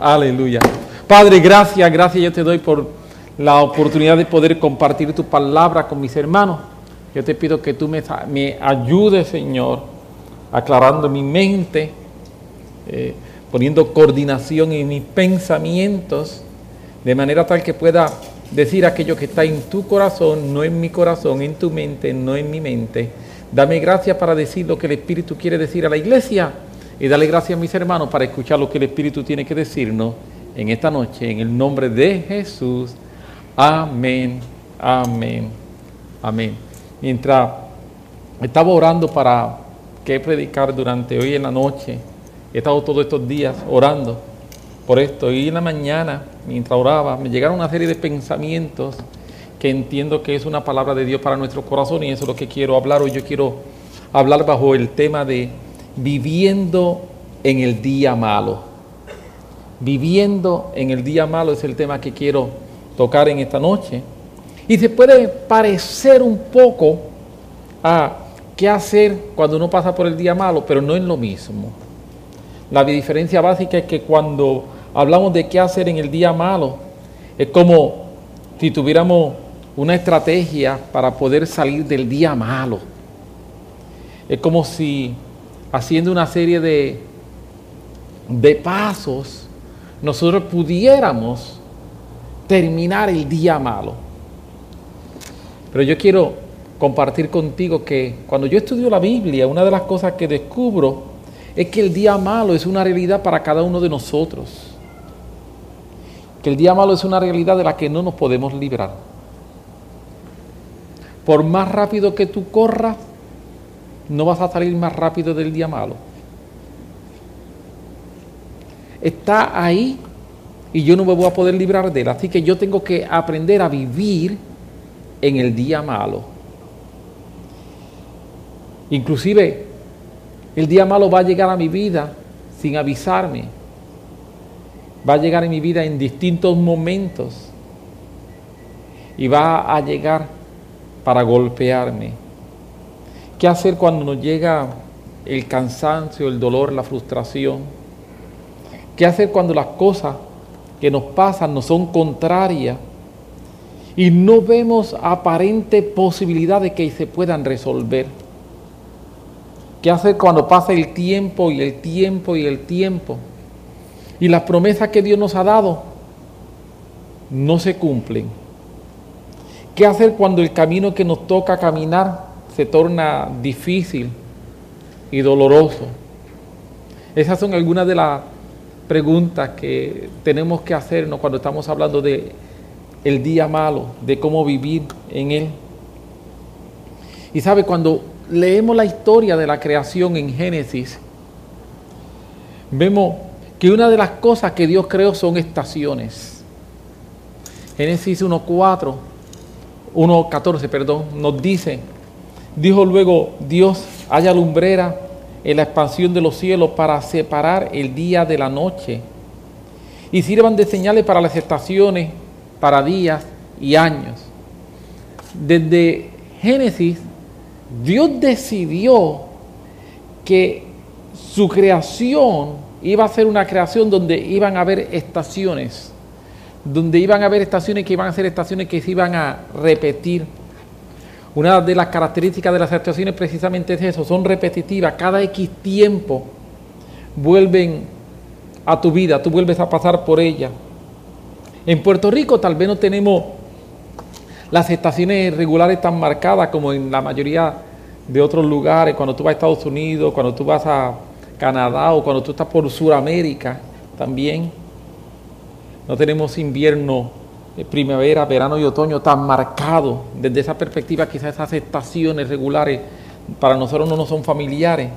Aleluya. Padre, gracias, gracias yo te doy por la oportunidad de poder compartir tu palabra con mis hermanos. Yo te pido que tú me, ayudes, Señor, aclarando mi mente, eh, poniendo coordinación en mis pensamientos, de manera tal que pueda decir aquello que está en tu corazón, no en mi corazón, en tu mente, no en mi mente. Dame gracias para decir lo que el Espíritu quiere decir a la iglesia y dale gracias a mis hermanos para escuchar lo que el Espíritu tiene que decirnos en esta noche, en el nombre de Jesús. Amén, amén, amén. Mientras estaba orando para que predicar durante hoy en la noche, he estado todos estos días orando por esto y en la mañana, mientras oraba, me llegaron una serie de pensamientos que entiendo que es una palabra de Dios para nuestro corazón y eso es lo que quiero hablar hoy. Yo quiero hablar bajo el tema de viviendo en el día malo. Viviendo en el día malo es el tema que quiero tocar en esta noche. Y se puede parecer un poco a qué hacer cuando uno pasa por el día malo, pero no es lo mismo. La diferencia básica es que cuando hablamos de qué hacer en el día malo, es como si tuviéramos una estrategia para poder salir del día malo. Es como si haciendo una serie de, de pasos, nosotros pudiéramos terminar el día malo. Pero yo quiero compartir contigo que cuando yo estudio la Biblia, una de las cosas que descubro es que el día malo es una realidad para cada uno de nosotros. Que el día malo es una realidad de la que no nos podemos librar. Por más rápido que tú corras, no vas a salir más rápido del día malo. Está ahí y yo no me voy a poder librar de él. Así que yo tengo que aprender a vivir en el día malo. Inclusive el día malo va a llegar a mi vida sin avisarme. Va a llegar en mi vida en distintos momentos. Y va a llegar para golpearme ¿Qué hacer cuando nos llega el cansancio, el dolor, la frustración? ¿Qué hacer cuando las cosas que nos pasan no son contrarias y no vemos aparente posibilidad de que se puedan resolver? ¿Qué hacer cuando pasa el tiempo y el tiempo y el tiempo y las promesas que Dios nos ha dado no se cumplen? ¿Qué hacer cuando el camino que nos toca caminar se torna difícil y doloroso. Esas son algunas de las preguntas que tenemos que hacernos cuando estamos hablando de el día malo, de cómo vivir en él. Y sabe, cuando leemos la historia de la creación en Génesis, vemos que una de las cosas que Dios creó son estaciones. Génesis 1.4, 1.14, perdón, nos dice Dijo luego Dios, haya lumbrera en la expansión de los cielos para separar el día de la noche y sirvan de señales para las estaciones, para días y años. Desde Génesis, Dios decidió que su creación iba a ser una creación donde iban a haber estaciones, donde iban a haber estaciones que iban a ser estaciones que se iban a repetir una de las características de las actuaciones precisamente es eso, son repetitivas, cada X tiempo vuelven a tu vida, tú vuelves a pasar por ella. En Puerto Rico tal vez no tenemos las estaciones regulares tan marcadas como en la mayoría de otros lugares, cuando tú vas a Estados Unidos, cuando tú vas a Canadá o cuando tú estás por Sudamérica también. No tenemos invierno primavera, verano y otoño tan marcado. Desde esa perspectiva quizás esas estaciones regulares para nosotros no nos son familiares,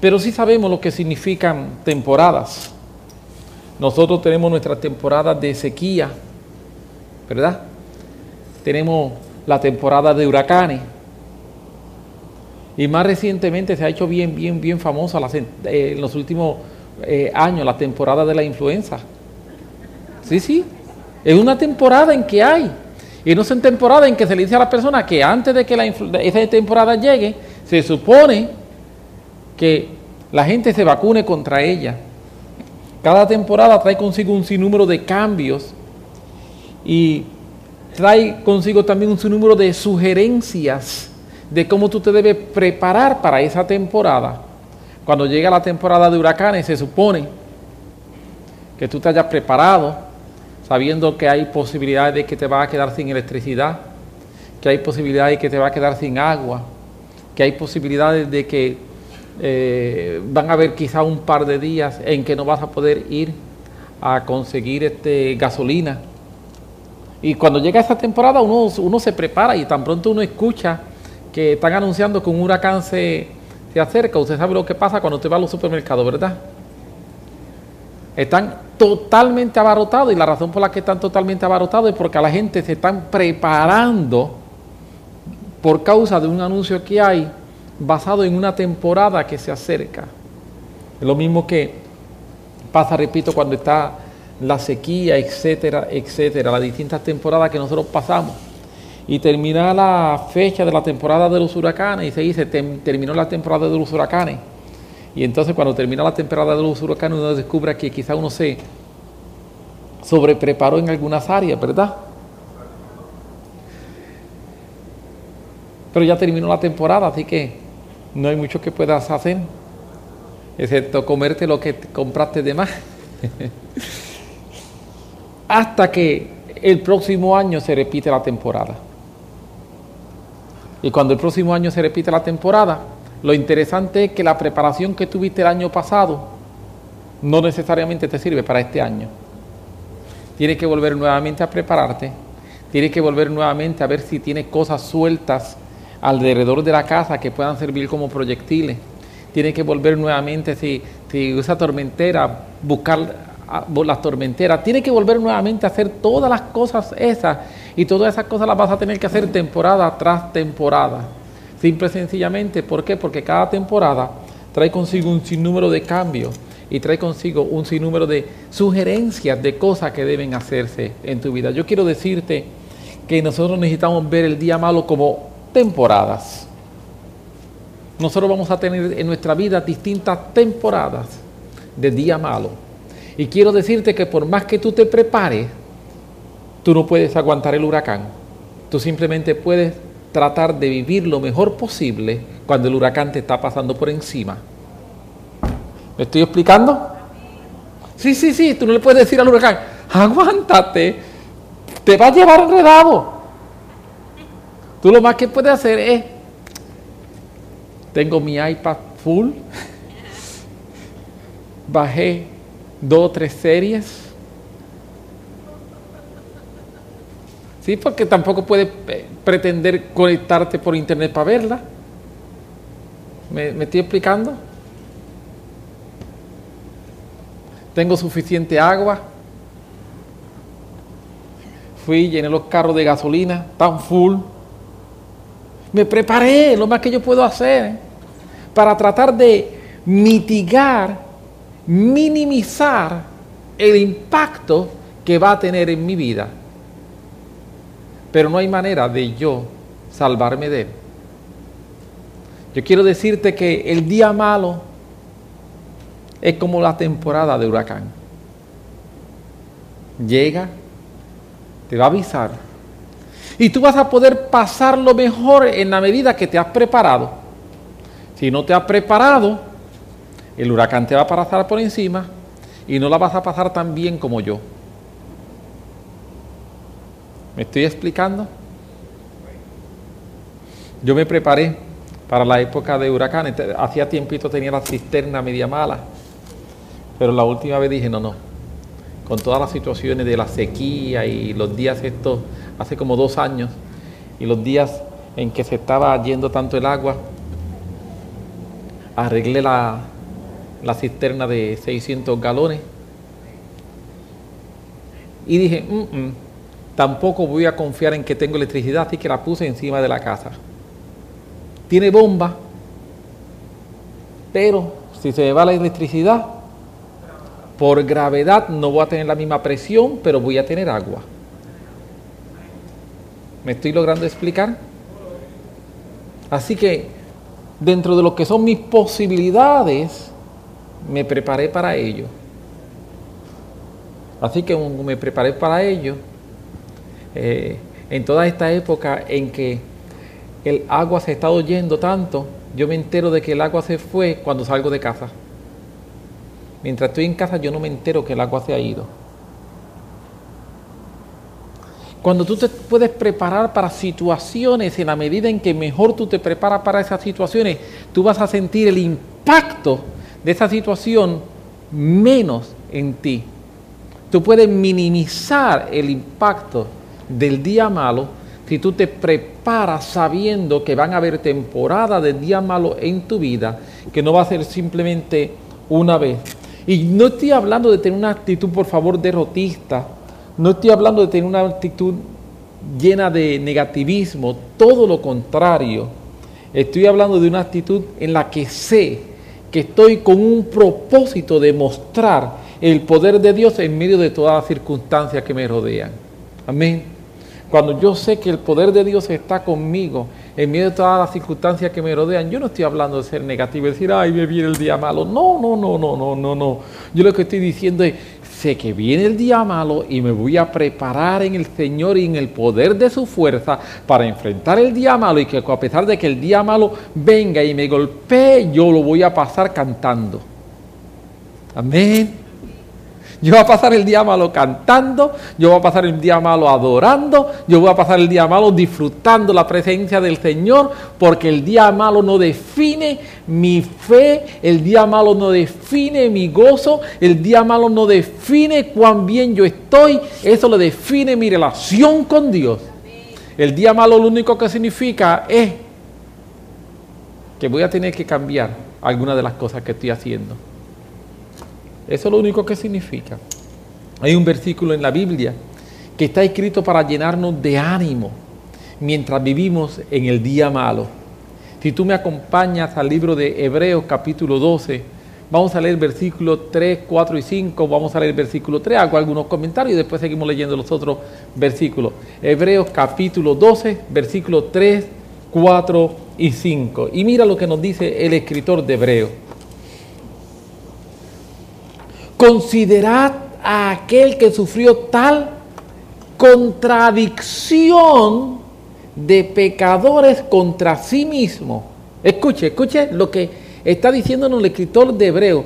pero sí sabemos lo que significan temporadas. Nosotros tenemos nuestras temporadas de sequía, ¿verdad? Tenemos la temporada de huracanes. Y más recientemente se ha hecho bien, bien, bien famosa eh, en los últimos eh, años la temporada de la influenza. Sí, sí, es una temporada en que hay. Y no es una temporada en que se le dice a la persona que antes de que la esa temporada llegue, se supone que la gente se vacune contra ella. Cada temporada trae consigo un sinnúmero de cambios y trae consigo también un sinnúmero de sugerencias de cómo tú te debes preparar para esa temporada. Cuando llega la temporada de huracanes, se supone que tú te hayas preparado, sabiendo que hay posibilidades de que te vas a quedar sin electricidad, que hay posibilidades de que te vas a quedar sin agua, que hay posibilidades de que eh, van a haber quizá un par de días en que no vas a poder ir a conseguir este, gasolina. Y cuando llega esa temporada uno, se prepara y tan pronto uno escucha que están anunciando que un huracán se, se acerca, usted sabe lo que pasa cuando te va a los supermercados, ¿verdad? Están totalmente abarrotados y la razón por la que están totalmente abarrotados es porque a la gente se están preparando por causa de un anuncio que hay basado en una temporada que se acerca. Es lo mismo que pasa, repito, cuando está la sequía, etcétera, etcétera, las distintas temporadas que nosotros pasamos. Y termina la fecha de la temporada de los huracanes y se dice, terminó la temporada de los huracanes. Y entonces cuando termina la temporada de los huracanes uno descubre que quizá uno se sobrepreparó en algunas áreas, ¿verdad? Pero ya terminó la temporada, así que no hay mucho que puedas hacer, excepto comerte lo que compraste de más. Hasta que el próximo año se repite la temporada. Y cuando el próximo año se repite la temporada, lo interesante es que la preparación que tuviste el año pasado no necesariamente te sirve para este año. Tienes que volver nuevamente a prepararte, tienes que volver nuevamente a ver si tienes cosas sueltas alrededor de la casa que puedan servir como proyectiles. Tiene que volver nuevamente, si, si usa tormentera, buscar las tormenteras. Tiene que volver nuevamente a hacer todas las cosas esas. Y todas esas cosas las vas a tener que hacer temporada tras temporada. Simple y sencillamente, ¿por qué? Porque cada temporada trae consigo un sinnúmero de cambios y trae consigo un sinnúmero de sugerencias de cosas que deben hacerse en tu vida. Yo quiero decirte que nosotros necesitamos ver el día malo como temporadas. Nosotros vamos a tener en nuestra vida distintas temporadas de día malo. Y quiero decirte que por más que tú te prepares, tú no puedes aguantar el huracán. Tú simplemente puedes tratar de vivir lo mejor posible cuando el huracán te está pasando por encima. ¿Me estoy explicando? Sí, sí, sí, tú no le puedes decir al huracán, aguántate, te va a llevar enredado. Tú lo más que puedes hacer es, tengo mi iPad full, bajé dos o tres series. Sí, porque tampoco puedes eh, pretender conectarte por internet para verla. ¿Me, ¿Me, estoy explicando? Tengo suficiente agua. Fui, llené los carros de gasolina, tan full. Me preparé lo más que yo puedo hacer para tratar de mitigar, minimizar el impacto que va a tener en mi vida. Pero no hay manera de yo salvarme de él. Yo quiero decirte que el día malo es como la temporada de huracán. Llega, te va a avisar y tú vas a poder pasarlo mejor en la medida que te has preparado. Si no te has preparado, el huracán te va a pasar por encima y no la vas a pasar tan bien como yo. ¿Me estoy explicando? Yo me preparé para la época de huracanes. Hacía tiempito tenía la cisterna media mala, pero la última vez dije, no, no. Con todas las situaciones de la sequía y los días estos hace como dos años, y los días en que se estaba yendo tanto el agua, arreglé la, la cisterna de 600 galones y dije, mm, mm, tampoco voy a confiar en que tengo electricidad, así que la puse encima de la casa. Tiene bomba, pero si se me va la electricidad, por gravedad no voy a tener la misma presión, pero voy a tener agua. ¿Me estoy logrando explicar? Así que dentro de lo que son mis posibilidades, me preparé para ello. Así que me preparé para ello. Eh, en toda esta época en que el agua se ha estado yendo tanto, yo me entero de que el agua se fue cuando salgo de casa. Mientras estoy en casa yo no me entero que el agua se ha ido. Cuando tú te puedes preparar para situaciones, en la medida en que mejor tú te preparas para esas situaciones, tú vas a sentir el impacto de esa situación menos en ti. Tú puedes minimizar el impacto del día malo si tú te preparas sabiendo que van a haber temporadas de día malo en tu vida, que no va a ser simplemente una vez. Y no estoy hablando de tener una actitud, por favor, derrotista. No estoy hablando de tener una actitud llena de negativismo, todo lo contrario. Estoy hablando de una actitud en la que sé que estoy con un propósito de mostrar el poder de Dios en medio de todas las circunstancias que me rodean. Amén. Cuando yo sé que el poder de Dios está conmigo en medio de todas las circunstancias que me rodean, yo no estoy hablando de ser negativo, de decir, ay, me viene el día malo. No, no, no, no, no, no, no. Yo lo que estoy diciendo es, sé que viene el día malo y me voy a preparar en el Señor y en el poder de su fuerza para enfrentar el día malo y que a pesar de que el día malo venga y me golpee, yo lo voy a pasar cantando. Amén. Yo voy a pasar el día malo cantando, yo voy a pasar el día malo adorando, yo voy a pasar el día malo disfrutando la presencia del Señor, porque el día malo no define mi fe, el día malo no define mi gozo, el día malo no define cuán bien yo estoy, eso lo define mi relación con Dios. El día malo lo único que significa es que voy a tener que cambiar algunas de las cosas que estoy haciendo. Eso es lo único que significa. Hay un versículo en la Biblia que está escrito para llenarnos de ánimo mientras vivimos en el día malo. Si tú me acompañas al libro de Hebreos capítulo 12, vamos a leer versículos 3, 4 y 5, vamos a leer versículo 3, hago algunos comentarios y después seguimos leyendo los otros versículos. Hebreos capítulo 12, versículos 3, 4 y 5. Y mira lo que nos dice el escritor de Hebreos. Considerad a aquel que sufrió tal contradicción de pecadores contra sí mismo. Escuche, escuche lo que está diciéndonos el escritor de Hebreo.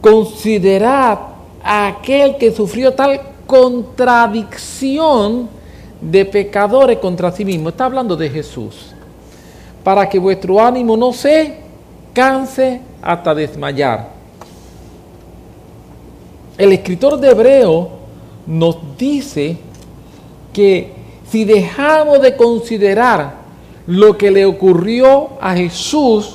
Considerad a aquel que sufrió tal contradicción de pecadores contra sí mismo. Está hablando de Jesús. Para que vuestro ánimo no se canse hasta desmayar. El escritor de Hebreo nos dice que si dejamos de considerar lo que le ocurrió a Jesús,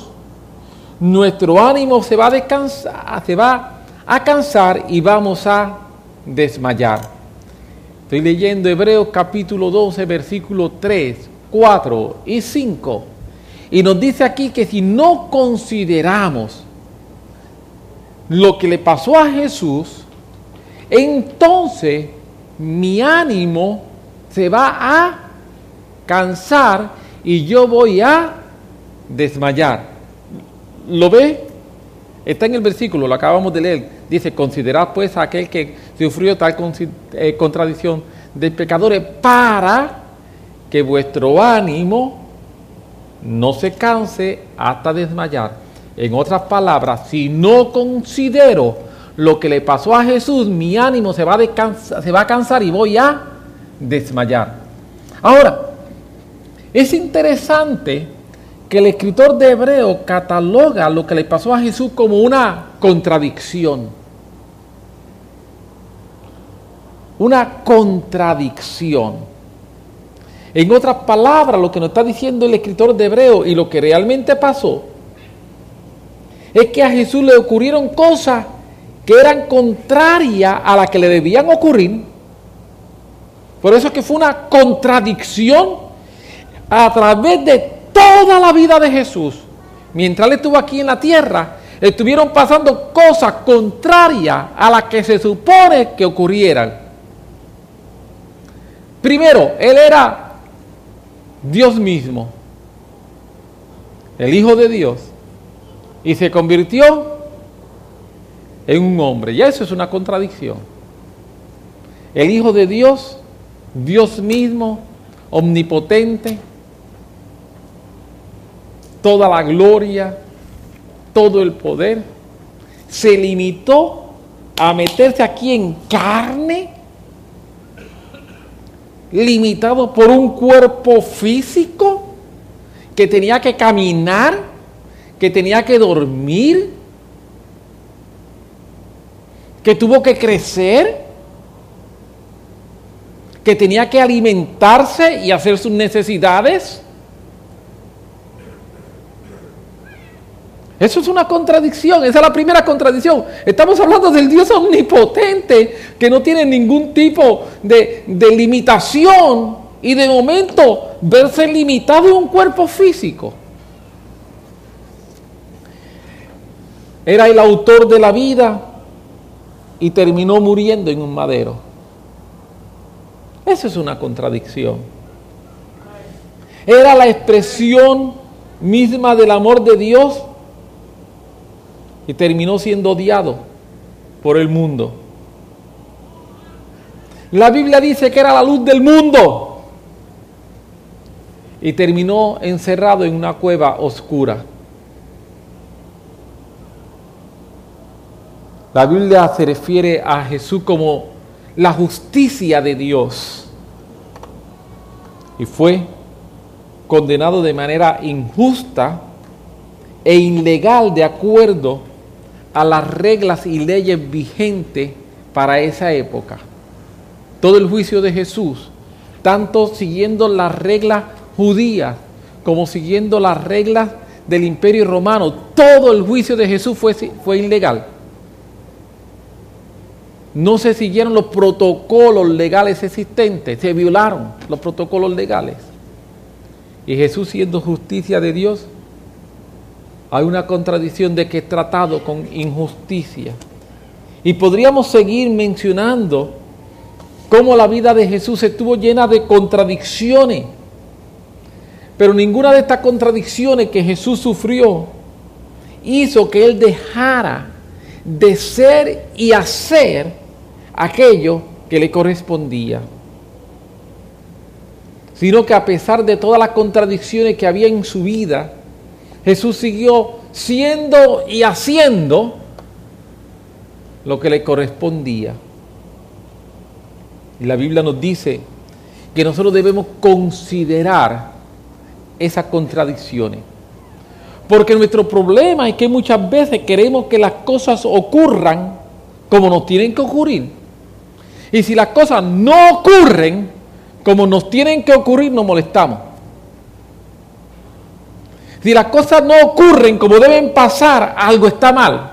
nuestro ánimo se va a descansar, se va a cansar y vamos a desmayar. Estoy leyendo Hebreos capítulo 12, versículo 3, 4 y 5. Y nos dice aquí que si no consideramos lo que le pasó a Jesús, entonces mi ánimo se va a cansar y yo voy a desmayar. ¿Lo ve? Está en el versículo, lo acabamos de leer. Dice, considerad pues a aquel que sufrió tal eh, contradicción de pecadores para que vuestro ánimo no se canse hasta desmayar. En otras palabras, si no considero lo que le pasó a Jesús, mi ánimo se va a, se va a cansar y voy a desmayar. Ahora, es interesante que el escritor de Hebreo cataloga lo que le pasó a Jesús como una contradicción. Una contradicción. En otras palabras, lo que nos está diciendo el escritor de Hebreo y lo que realmente pasó es que a Jesús le ocurrieron cosas que eran contrarias a las que le debían ocurrir. Por eso es que fue una contradicción a través de toda la vida de Jesús. Mientras él estuvo aquí en la tierra, estuvieron pasando cosas contrarias a las que se supone que ocurrieran. Primero, él era Dios mismo, el Hijo de Dios, y se convirtió en un hombre. Y eso es una contradicción. el Hijo de Dios, Dios mismo, omnipotente, toda la gloria, todo el poder, se limitó a meterse aquí en carne, limitado por un cuerpo físico que tenía que caminar, que tenía que dormir, que tuvo que crecer, que tenía que alimentarse y hacer sus necesidades. Eso es una contradicción, esa es la primera contradicción. Estamos hablando del Dios omnipotente que no tiene ningún tipo de, limitación y de momento verse limitado en un cuerpo físico. Era el autor de la vida y terminó muriendo en un madero. Eso es una contradicción. Era la expresión misma del amor de Dios y terminó siendo odiado por el mundo. La Biblia dice que era la luz del mundo y terminó encerrado en una cueva oscura. La Biblia se refiere a Jesús como la justicia de Dios y fue condenado de manera injusta e ilegal de acuerdo a las reglas y leyes vigentes para esa época. Todo el juicio de Jesús, tanto siguiendo las reglas judías como siguiendo las reglas del imperio romano, todo el juicio de Jesús fue, fue ilegal. No se siguieron los protocolos legales existentes, se violaron los protocolos legales. Y Jesús siendo justicia de Dios, hay una contradicción de que es tratado con injusticia. Y podríamos seguir mencionando cómo la vida de Jesús estuvo llena de contradicciones. Pero ninguna de estas contradicciones que Jesús sufrió hizo que Él dejara de ser y hacer aquello que le correspondía. Sino que a pesar de todas las contradicciones que había en su vida, Jesús siguió siendo y haciendo lo que le correspondía. Y la Biblia nos dice que nosotros debemos considerar esas contradicciones. Porque nuestro problema es que muchas veces queremos que las cosas ocurran como nos tienen que ocurrir. Y si las cosas no ocurren como nos tienen que ocurrir, nos molestamos. Si las cosas no ocurren como deben pasar, algo está mal.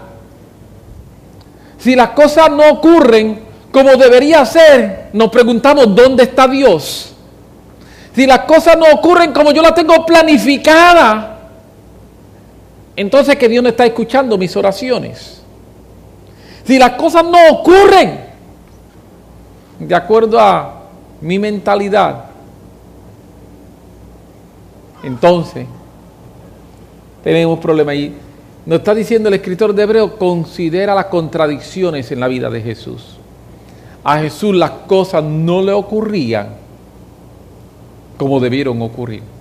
Si las cosas no ocurren como debería ser, nos preguntamos dónde está Dios. Si las cosas no ocurren como yo las tengo planificada, entonces que Dios no está escuchando mis oraciones. Si las cosas no ocurren de acuerdo a mi mentalidad, entonces tenemos problemas. Y nos está diciendo el escritor de Hebreo, considera las contradicciones en la vida de Jesús. A Jesús las cosas no le ocurrían como debieron ocurrir.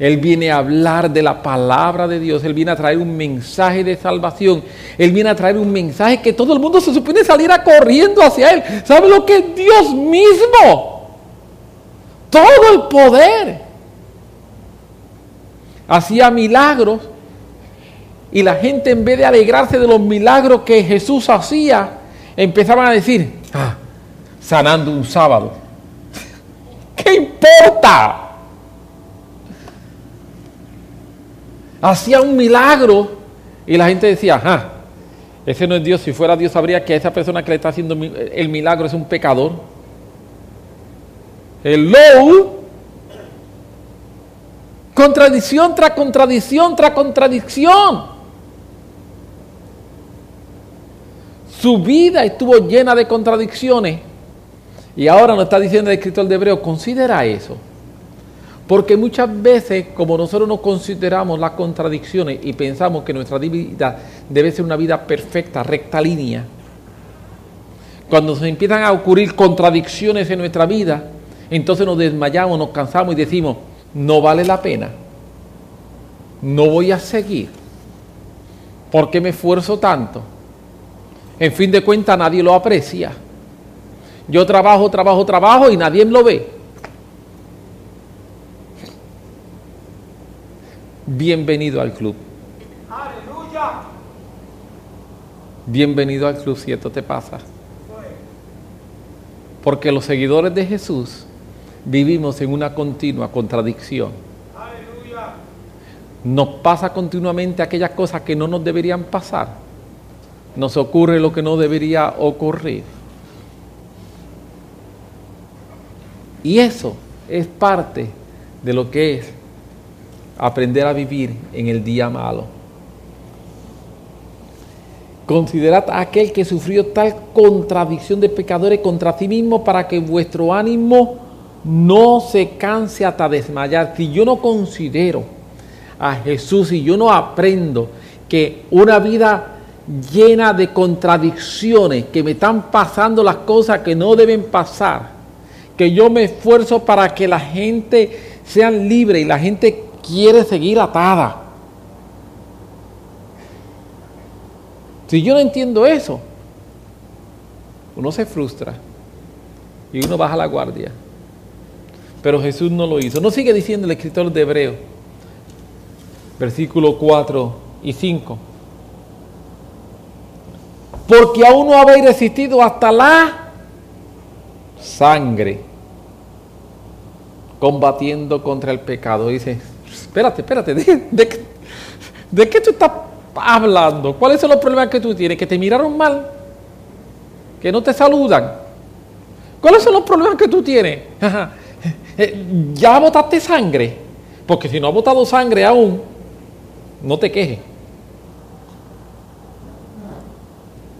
Él viene a hablar de la palabra de Dios, Él viene a traer un mensaje de salvación, Él viene a traer un mensaje que todo el mundo se supone saliera corriendo hacia Él. ¿Sabe lo que es Dios mismo? Todo el poder hacía milagros y la gente en vez de alegrarse de los milagros que Jesús hacía, empezaban a decir, ah, sanando un sábado. ¿Qué importa? Hacía un milagro y la gente decía, ah, ese no es Dios, si fuera Dios sabría que esa persona que le está haciendo el milagro es un pecador. Hello. Contradicción tras contradicción tras contradicción. Su vida estuvo llena de contradicciones. Y ahora nos está diciendo el escritor de Hebreo, considera eso. Porque muchas veces, como nosotros no consideramos las contradicciones y pensamos que nuestra vida debe ser una vida perfecta, recta línea, cuando se empiezan a ocurrir contradicciones en nuestra vida, entonces nos desmayamos, nos cansamos y decimos, no vale la pena, no voy a seguir, ¿por qué me esfuerzo tanto? En fin de cuentas nadie lo aprecia. Yo trabajo, trabajo, trabajo y nadie lo ve. Bienvenido al club. Aleluya. Bienvenido al club si esto te pasa. Porque los seguidores de Jesús vivimos en una continua contradicción. Aleluya. Nos pasa continuamente aquellas cosas que no nos deberían pasar. Nos ocurre lo que no debería ocurrir. Y eso es parte de lo que es aprender a vivir en el día malo. Considerad a aquel que sufrió tal contradicción de pecadores contra sí mismo para que vuestro ánimo no se canse hasta desmayar. Si yo no considero a Jesús y yo no aprendo que una vida llena de contradicciones, que me están pasando las cosas que no deben pasar, que yo me esfuerzo para que la gente sea libre y la gente quiere seguir atada. Si yo no entiendo eso, uno se frustra y uno baja la guardia. Pero Jesús no lo hizo. No sigue diciendo el escritor de Hebreo, versículo 4 y 5. Porque aún no habéis resistido hasta la sangre, combatiendo contra el pecado. Dice, espérate, espérate, ¿de, de, qué tú estás hablando. ¿Cuáles son los problemas que tú tienes? Que te miraron mal, que no te saludan. ¿Cuáles son los problemas que tú tienes? Eh, ya botaste sangre, porque si no ha botado sangre aún, no te quejes.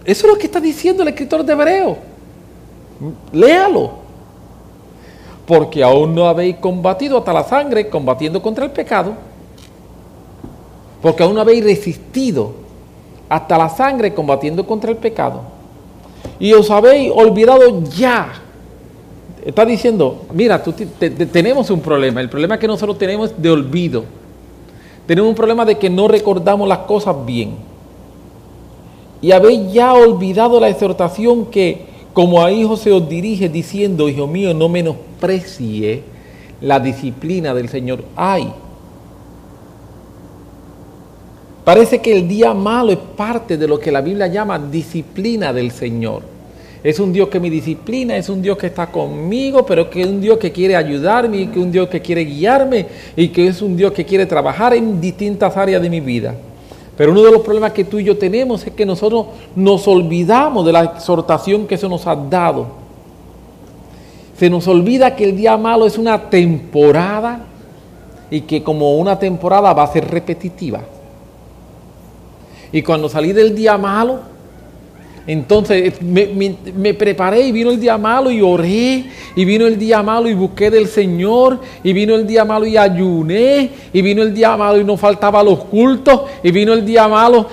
Eso es lo que está diciendo el escritor de Hebreo. Léalo. Porque aún no habéis combatido hasta la sangre, combatiendo contra el pecado porque aún no habéis resistido hasta la sangre combatiendo contra el pecado. Y os habéis olvidado ya. Está diciendo, mira, tenemos un problema. El problema que nosotros tenemos es de olvido. Tenemos un problema de que no recordamos las cosas bien. Y habéis ya olvidado la exhortación que como a hijos se os dirige diciendo, hijo mío, no menosprecie la disciplina del Señor. Ay, Parece que el día malo es parte de lo que la Biblia llama disciplina del Señor. Es un Dios que me disciplina, es un Dios que está conmigo, pero que es un Dios que quiere ayudarme, que es un Dios que quiere guiarme y que es un Dios que quiere trabajar en distintas áreas de mi vida. Pero uno de los problemas que tú y yo tenemos es que nosotros nos olvidamos de la exhortación que se nos ha dado. Se nos olvida que el día malo es una temporada y que como una temporada va a ser repetitiva. Y cuando salí del día malo, entonces me, preparé y vino el día malo y oré, y vino el día malo y busqué del Señor, y vino el día malo y ayuné, y vino el día malo y no faltaba los cultos, y vino el día malo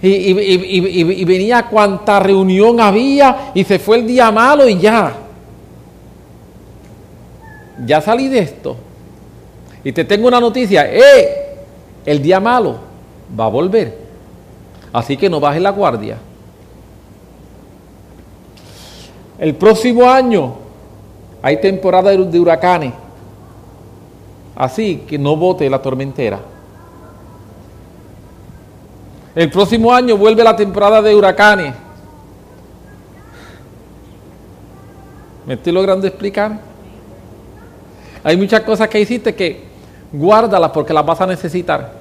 y, venía cuanta reunión había, y se fue el día malo y ya. Ya salí de esto. Y te tengo una noticia, ¡eh! El día malo va a volver. Así que no bajes la guardia. El próximo año hay temporada de huracanes. Así que no bote la tormentera. El próximo año vuelve la temporada de huracanes. ¿Me estoy logrando explicar? Hay muchas cosas que hiciste que guárdalas porque las vas a necesitar.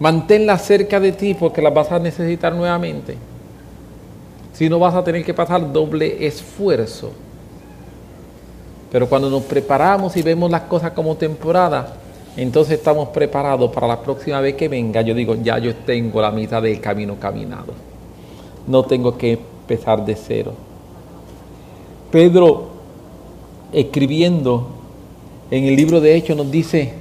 Manténlas cerca de ti porque las vas a necesitar nuevamente. Si no vas a tener que pasar doble esfuerzo. Pero cuando nos preparamos y vemos las cosas como temporada, entonces estamos preparados para la próxima vez que venga. Yo digo, ya yo tengo la mitad del camino caminado. No tengo que empezar de cero. Pedro, escribiendo en el libro de Hechos, nos dice,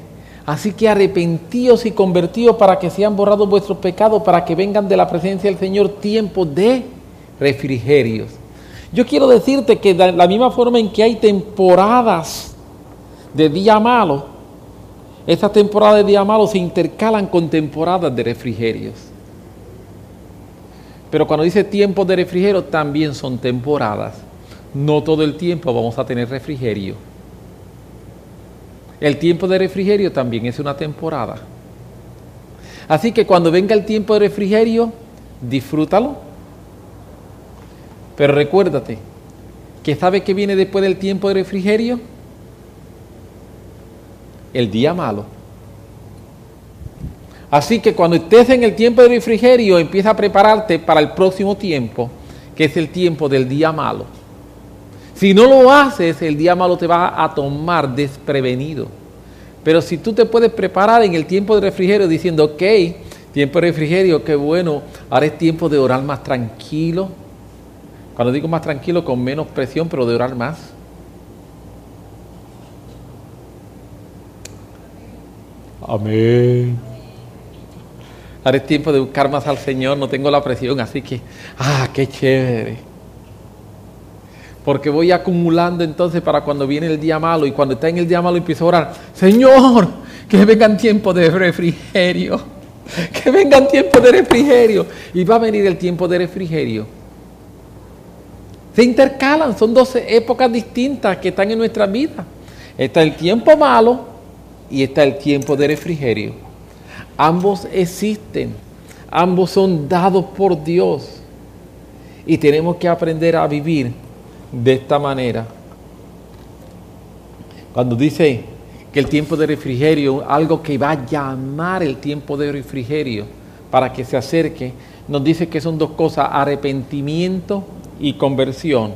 Así que arrepentíos y convertíos para que sean borrados vuestros pecados, para que vengan de la presencia del Señor tiempos de refrigerios. Yo quiero decirte que de la misma forma en que hay temporadas de día malo, estas temporadas de día malo se intercalan con temporadas de refrigerios. Pero cuando dice tiempos de refrigerio, también son temporadas. No todo el tiempo vamos a tener refrigerio. El tiempo de refrigerio también es una temporada. Así que cuando venga el tiempo de refrigerio, disfrútalo. Pero recuérdate que sabe que viene después del tiempo de refrigerio el día malo. Así que cuando estés en el tiempo de refrigerio, empieza a prepararte para el próximo tiempo, que es el tiempo del día malo. Si no lo haces, el día malo te va a tomar desprevenido. Pero si tú te puedes preparar en el tiempo de refrigerio diciendo, ok, tiempo de refrigerio, qué bueno, ahora es tiempo de orar más tranquilo. Cuando digo más tranquilo, con menos presión, pero de orar más. Amén. Ahora es tiempo de buscar más al Señor, no tengo la presión, así que, ah, qué chévere porque voy acumulando entonces para cuando viene el día malo y cuando está en el día malo empiezo a orar, Señor, que vengan tiempos de refrigerio, que vengan tiempos de refrigerio y va a venir el tiempo de refrigerio. Se intercalan, son dos épocas distintas que están en nuestra vida. Está el tiempo malo y está el tiempo de refrigerio. Ambos existen, ambos son dados por Dios y tenemos que aprender a vivir de esta manera. Cuando dice que el tiempo de refrigerio, algo que va a llamar el tiempo de refrigerio para que se acerque, nos dice que son dos cosas, arrepentimiento y conversión.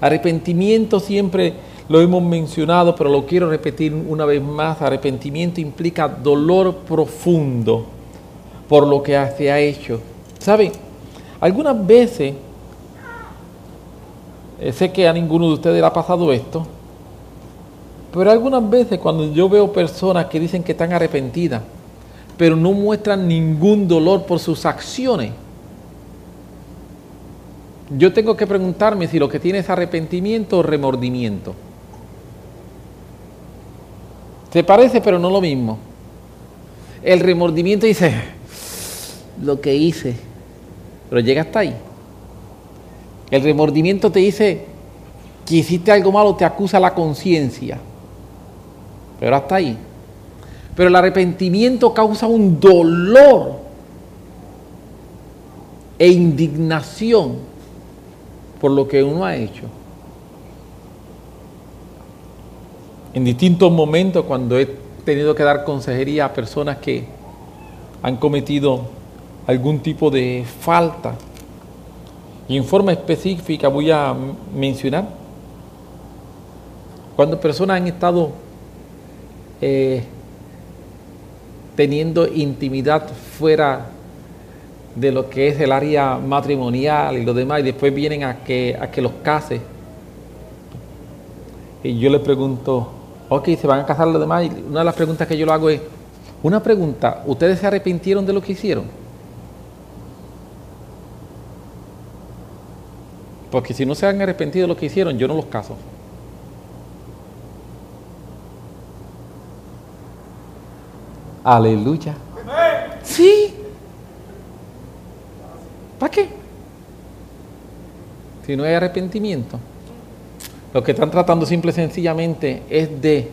Arrepentimiento siempre lo hemos mencionado, pero lo quiero repetir una vez más. Arrepentimiento implica dolor profundo por lo que se ha hecho. ¿Sabe? Algunas veces eh, sé que a ninguno de ustedes le ha pasado esto, pero algunas veces cuando yo veo personas que dicen que están arrepentidas, pero no muestran ningún dolor por sus acciones, yo tengo que preguntarme si lo que tiene es arrepentimiento o remordimiento. Se parece, pero no lo mismo. El remordimiento dice, lo que hice, pero llega hasta ahí. El remordimiento te dice que hiciste algo malo, te acusa la conciencia. Pero hasta ahí. Pero el arrepentimiento causa un dolor e indignación por lo que uno ha hecho. En distintos momentos, cuando he tenido que dar consejería a personas que han cometido algún tipo de falta, y en forma específica voy a mencionar cuando personas han estado eh, teniendo intimidad fuera de lo que es el área matrimonial y lo demás, y después vienen a que, a que los case. Y yo les pregunto, ok, se van a casar los demás, y una de las preguntas que yo le hago es, una pregunta, ¿ustedes se arrepintieron de lo que hicieron? Porque si no se han arrepentido de lo que hicieron, yo no los caso. Aleluya. Sí. ¿Para qué? Si no hay arrepentimiento. Lo que están tratando simple y sencillamente es de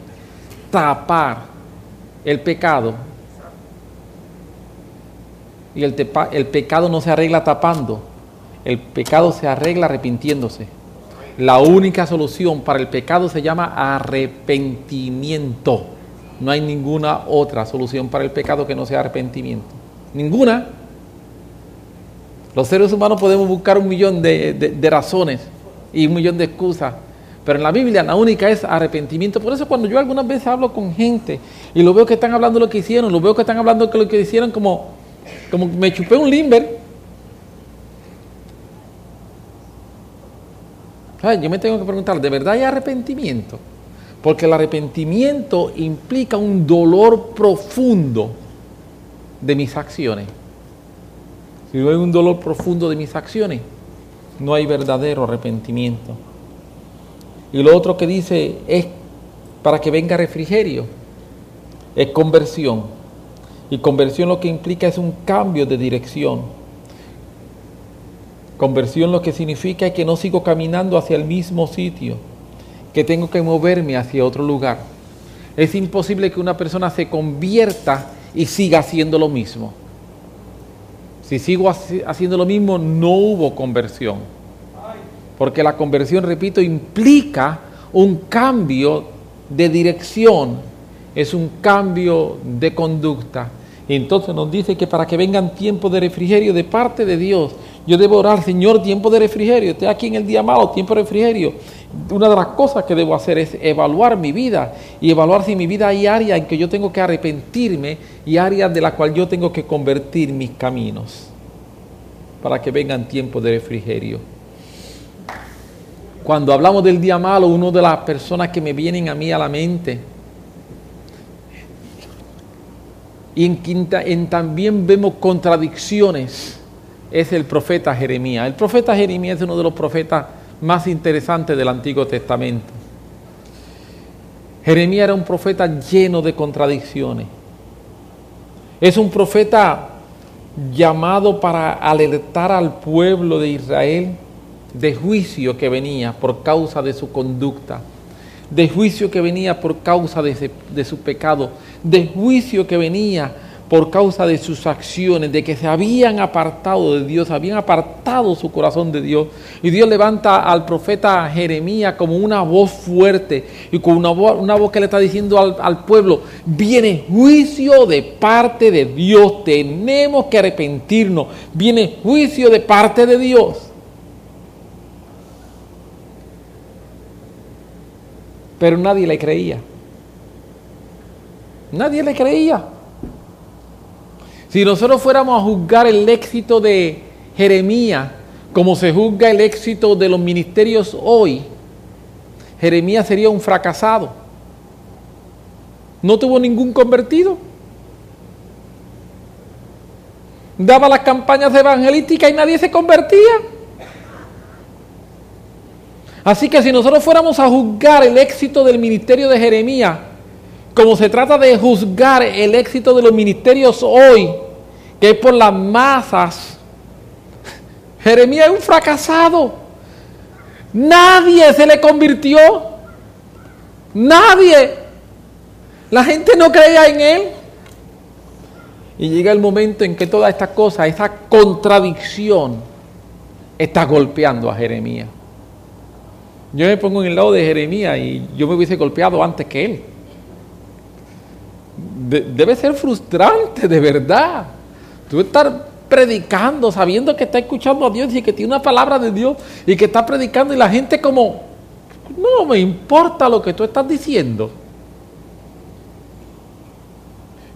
tapar el pecado. Y el, el pecado no se arregla tapando. El pecado se arregla arrepintiéndose. La única solución para el pecado se llama arrepentimiento. No hay ninguna otra solución para el pecado que no sea arrepentimiento. Ninguna. Los seres humanos podemos buscar un millón de, razones y un millón de excusas. Pero en la Biblia la única es arrepentimiento. Por eso cuando yo algunas veces hablo con gente y lo veo que están hablando lo que hicieron, lo veo que están hablando lo que hicieron como, como me chupé un limber, Yo me tengo que preguntar, ¿de verdad hay arrepentimiento? Porque el arrepentimiento implica un dolor profundo de mis acciones. Si no hay un dolor profundo de mis acciones, no hay verdadero arrepentimiento. Y lo otro que dice es para que venga refrigerio, es conversión. Y conversión lo que implica es un cambio de dirección. Conversión lo que significa es que no sigo caminando hacia el mismo sitio, que tengo que moverme hacia otro lugar. Es imposible que una persona se convierta y siga haciendo lo mismo. Si sigo haciendo lo mismo, no hubo conversión. Porque la conversión, repito, implica un cambio de dirección, es un cambio de conducta. Y entonces nos dice que para que vengan tiempos de refrigerio de parte de Dios, yo debo orar, Señor, tiempo de refrigerio. Estoy aquí en el día malo, tiempo de refrigerio. Una de las cosas que debo hacer es evaluar mi vida y evaluar si mi vida hay áreas en que yo tengo que arrepentirme y áreas de las cuales yo tengo que convertir mis caminos para que vengan tiempos de refrigerio. Cuando hablamos del día malo, una de las personas que me vienen a mí a la mente, y en, en también vemos contradicciones, es el profeta Jeremías. El profeta Jeremías es uno de los profetas más interesantes del Antiguo Testamento. Jeremías era un profeta lleno de contradicciones. Es un profeta llamado para alertar al pueblo de Israel de juicio que venía por causa de su conducta, de juicio que venía por causa de, de su pecado, de juicio que venía por causa de sus acciones, de que se habían apartado de Dios, habían apartado su corazón de Dios. Y Dios levanta al profeta Jeremías como una voz fuerte y con una voz, una voz que le está diciendo al, al pueblo, viene juicio de parte de Dios, tenemos que arrepentirnos, viene juicio de parte de Dios. Pero nadie le creía. Nadie le creía. Si nosotros fuéramos a juzgar el éxito de Jeremías como se juzga el éxito de los ministerios hoy, Jeremías sería un fracasado. No tuvo ningún convertido. Daba las campañas evangelísticas y nadie se convertía. Así que si nosotros fuéramos a juzgar el éxito del ministerio de Jeremías como se trata de juzgar el éxito de los ministerios hoy, que es por las masas, Jeremías es un fracasado. Nadie se le convirtió. Nadie. La gente no creía en él. Y llega el momento en que toda esta cosa, esa contradicción, está golpeando a Jeremías. Yo me pongo en el lado de Jeremías y yo me hubiese golpeado antes que él debe ser frustrante, de verdad. Tú estar predicando, sabiendo que está escuchando a Dios y que tiene una palabra de Dios y que está predicando y la gente como, no me importa lo que tú estás diciendo.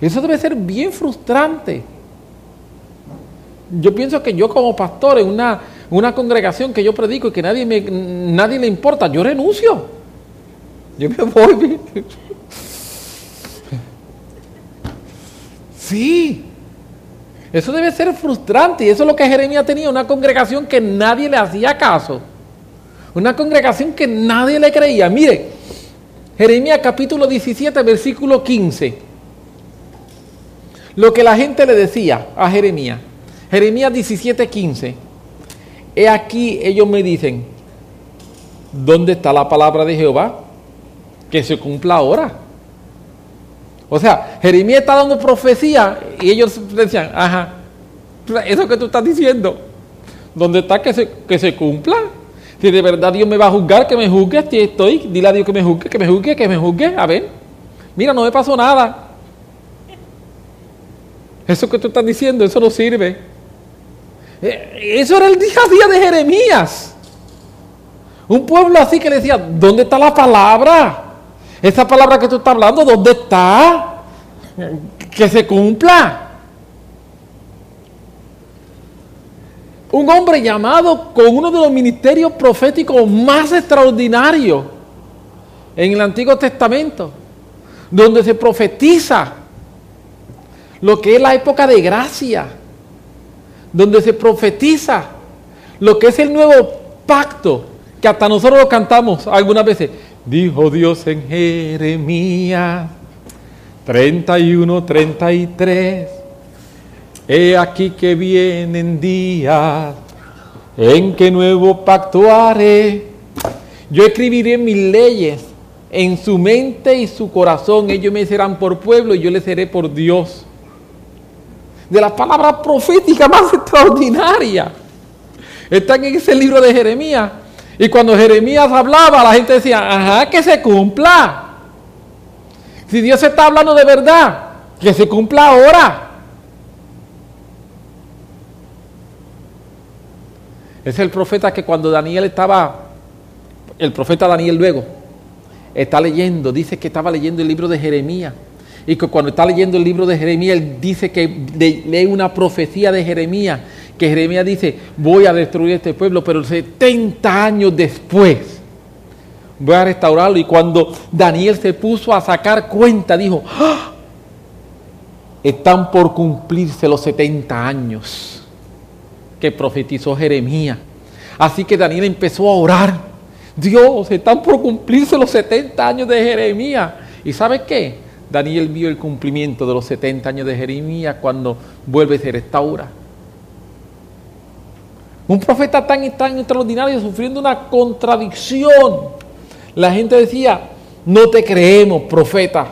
Eso debe ser bien frustrante. Yo pienso que yo como pastor en una, una congregación que yo predico y que nadie, me, nadie le importa, yo renuncio. Yo me voy. Eso debe ser frustrante y eso es lo que Jeremías tenía, una congregación que nadie le hacía caso. Una congregación que nadie le creía. Mire, Jeremías capítulo 17, versículo 15. Lo que la gente le decía a Jeremías. Jeremías 17, 15. He aquí ellos me dicen, ¿dónde está la palabra de Jehová? Que se cumpla ahora. O sea, Jeremías está dando profecía y ellos decían, ajá, eso que tú estás diciendo, ¿dónde está que se, que se cumpla? Si de verdad Dios me va a juzgar, que me juzgue, si estoy, dile a Dios que me juzgue, que me juzgue, que me juzgue, a ver, mira, no me pasó nada. Eso que tú estás diciendo, eso no sirve. Eh, eso era el día a día de Jeremías. Un pueblo así que le decía, ¿dónde está la palabra? Esa palabra que tú estás hablando, ¿dónde está? Que se cumpla. Un hombre llamado con uno de los ministerios proféticos más extraordinarios. en el Antiguo Testamento, donde se profetiza lo que es la época de gracia, donde se profetiza lo que es el nuevo pacto, que hasta nosotros lo cantamos algunas veces. Dijo Dios en Jeremías 31, 33. He aquí que vienen días en que nuevo pacto haré. Yo escribiré mis leyes en su mente y su corazón. Ellos me serán por pueblo y yo les seré por Dios. De la palabra profética más extraordinaria. Están en ese libro de Jeremías. Y cuando Jeremías hablaba, la gente decía, ajá, que se cumpla. Si Dios está hablando de verdad, que se cumpla ahora. Es el profeta que cuando Daniel estaba, el profeta Daniel luego, está leyendo, dice que estaba leyendo el libro de Jeremías. Y que cuando está leyendo el libro de Jeremías, él dice que lee una profecía de Jeremías, que Jeremías dice, voy a destruir este pueblo, pero 70 años después voy a restaurarlo. Y cuando Daniel se puso a sacar cuenta, dijo, ¡Ah! están por cumplirse los 70 años que profetizó Jeremías. Así que Daniel empezó a orar. Dios, están por cumplirse los 70 años de Jeremías. ¿Y sabe qué? Daniel vio el cumplimiento de los 70 años de Jeremías cuando vuelve a se restaura. Un profeta tan tan extraordinario sufriendo una contradicción. La gente decía, no te creemos, profeta.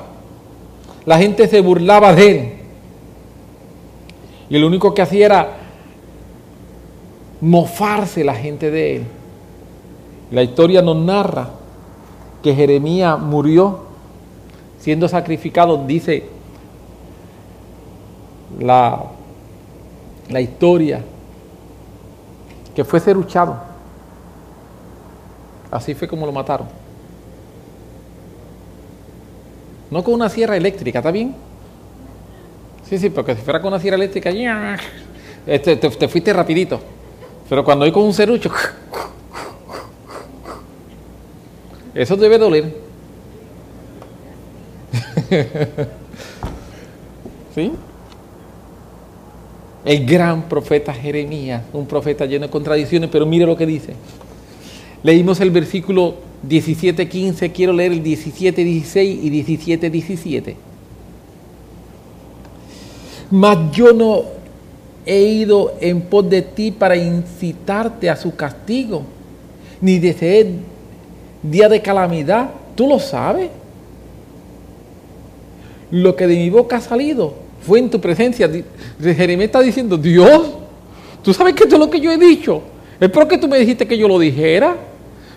La gente se burlaba de él. Y lo único que hacía era mofarse la gente de él. La historia nos narra que Jeremías murió siendo sacrificado, dice la, la historia, que fue ceruchado. Así fue como lo mataron. No con una sierra eléctrica, ¿está bien? Sí, sí, porque si fuera con una sierra eléctrica, este, te, te fuiste rapidito. Pero cuando hay con un cerucho, eso debe doler. ¿Sí? El gran profeta Jeremías, un profeta lleno de contradicciones, pero mire lo que dice. Leímos el versículo 17-15, quiero leer el 17-16 y 17-17. Mas yo no he ido en pos de ti para incitarte a su castigo, ni deseé día de calamidad. Tú lo sabes. Lo que de mi boca ha salido fue en tu presencia. Jeremías está diciendo, Dios, tú sabes que esto es lo que yo he dicho. Es porque tú me dijiste que yo lo dijera.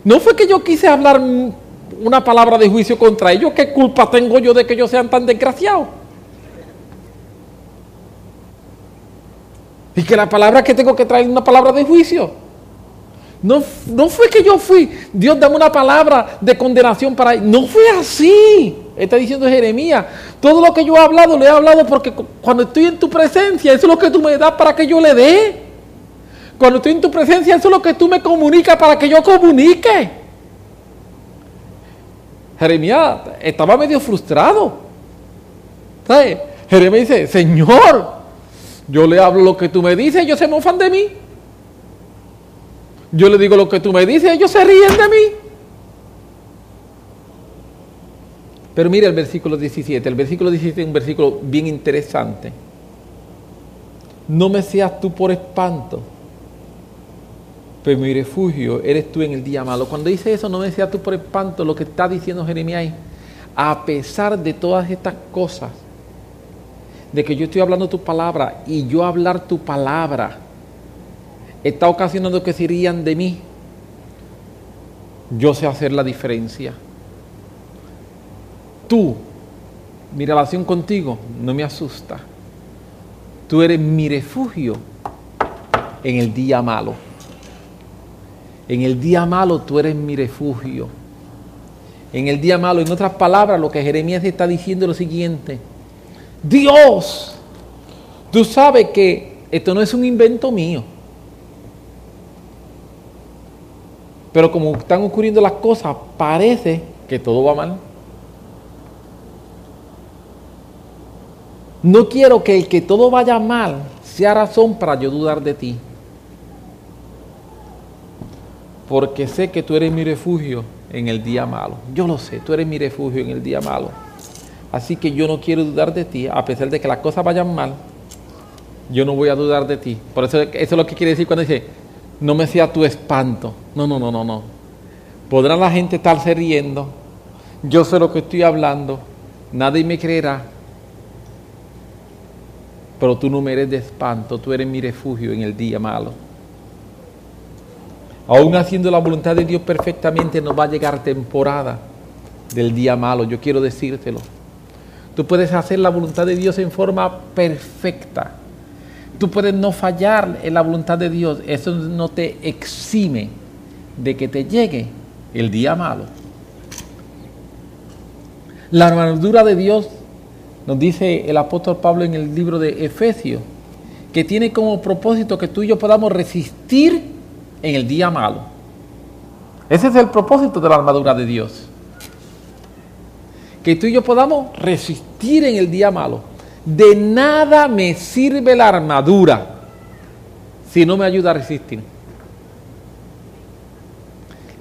No fue que yo quise hablar una palabra de juicio contra ellos. ¿Qué culpa tengo yo de que ellos sean tan desgraciados? Y que la palabra que tengo que traer es una palabra de juicio. No, no fue que yo fui, Dios dame una palabra de condenación para No fue así. Está diciendo Jeremías, todo lo que yo he hablado, le he hablado porque cuando estoy en tu presencia, eso es lo que tú me das para que yo le dé. Cuando estoy en tu presencia, eso es lo que tú me comunicas para que yo comunique. Jeremías estaba medio frustrado. ¿Sabe? Jeremías dice, Señor, yo le hablo lo que tú me dices, ellos se mofan de mí. Yo le digo lo que tú me dices, ellos se ríen de mí. Pero mira el versículo 17. El versículo 17 es un versículo bien interesante. No me seas tú por espanto, pero mi refugio eres tú en el día malo. Cuando dice eso, no me seas tú por espanto, lo que está diciendo Jeremías, a pesar de todas estas cosas, de que yo estoy hablando tu palabra y yo hablar tu palabra está ocasionando que se rían de mí, yo sé hacer la diferencia. Tú, mi relación contigo no me asusta. Tú eres mi refugio en el día malo. En el día malo tú eres mi refugio. En el día malo, en otras palabras, lo que Jeremías está diciendo es lo siguiente Dios. Tú sabes que esto no es un invento mío. Pero como están ocurriendo las cosas, parece que todo va mal. No quiero que el que todo vaya mal sea razón para yo dudar de ti. Porque sé que tú eres mi refugio en el día malo. Yo lo sé, tú eres mi refugio en el día malo. Así que yo no quiero dudar de ti, a pesar de que las cosas vayan mal. Yo no voy a dudar de ti. Por eso eso es lo que quiere decir cuando dice, no me sea tu espanto. No, no, no, no, no. Podrá la gente estarse riendo. Yo sé lo que estoy hablando. Nadie me creerá pero tú no me eres de espanto, tú eres mi refugio en el día malo. Aún haciendo la voluntad de Dios perfectamente, nos va a llegar temporada del día malo, yo quiero decírtelo. Tú puedes hacer la voluntad de Dios en forma perfecta. Tú puedes no fallar en la voluntad de Dios. Eso no te exime de que te llegue el día malo. La armadura de Dios nos dice el apóstol Pablo en el libro de Efesios, que tiene como propósito que tú y yo podamos resistir en el día malo. Ese es el propósito de la armadura de Dios. Que tú y yo podamos resistir en el día malo. De nada me sirve la armadura si no me ayuda a resistir.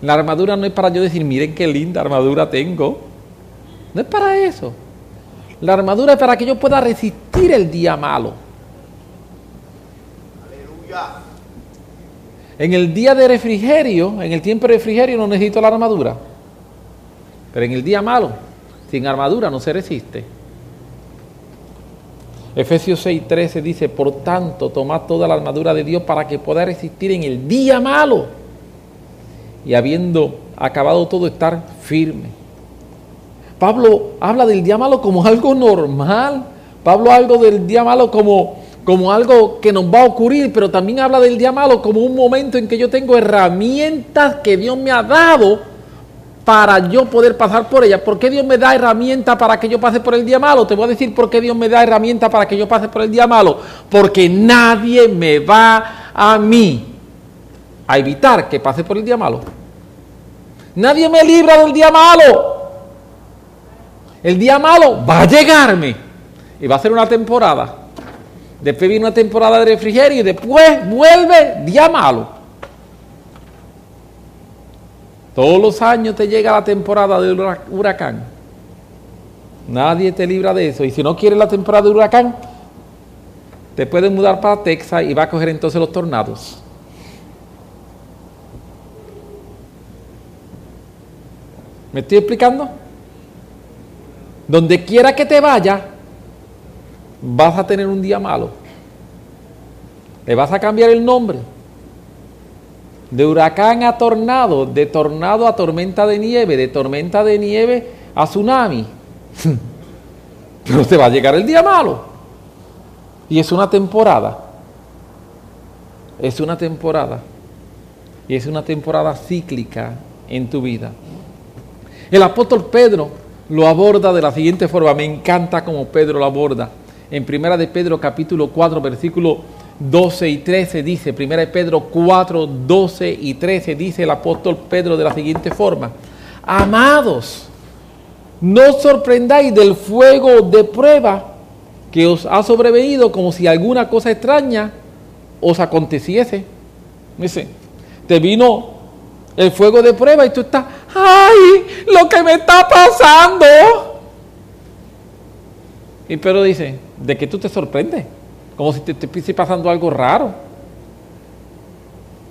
La armadura no es para yo decir, miren qué linda armadura tengo. No es para eso. La armadura es para que yo pueda resistir el día malo. Aleluya. En el día de refrigerio, en el tiempo de refrigerio no necesito la armadura. Pero en el día malo, sin armadura no se resiste. Efesios 6:13 dice, por tanto, tomad toda la armadura de Dios para que pueda resistir en el día malo. Y habiendo acabado todo, estar firme. Pablo habla del día malo como algo normal. Pablo habla del día malo como, como algo que nos va a ocurrir, pero también habla del día malo como un momento en que yo tengo herramientas que Dios me ha dado para yo poder pasar por ellas. ¿Por qué Dios me da herramientas para que yo pase por el día malo? Te voy a decir por qué Dios me da herramientas para que yo pase por el día malo. Porque nadie me va a mí a evitar que pase por el día malo. Nadie me libra del día malo. El día malo va a llegarme y va a ser una temporada. Después viene una temporada de refrigerio y después vuelve día malo. Todos los años te llega la temporada del huracán. Nadie te libra de eso. Y si no quieres la temporada de huracán, te puedes mudar para Texas y va a coger entonces los tornados. ¿Me estoy explicando? Donde quiera que te vaya, vas a tener un día malo. Le vas a cambiar el nombre. De huracán a tornado, de tornado a tormenta de nieve, de tormenta de nieve a tsunami. Pero te va a llegar el día malo. Y es una temporada. Es una temporada. Y es una temporada cíclica en tu vida. El apóstol Pedro lo aborda de la siguiente forma. Me encanta como Pedro lo aborda. En Primera de Pedro capítulo 4 versículo 12 y 13 dice, Primera de Pedro 4, 12 y 13 dice el apóstol Pedro de la siguiente forma. Amados, no sorprendáis del fuego de prueba que os ha sobrevenido como si alguna cosa extraña os aconteciese. Dice, te vino el fuego de prueba y tú estás, ay, lo que me está pasando. Y Pedro dice, ¿de qué tú te sorprendes? Como si te estuviese pasando algo raro.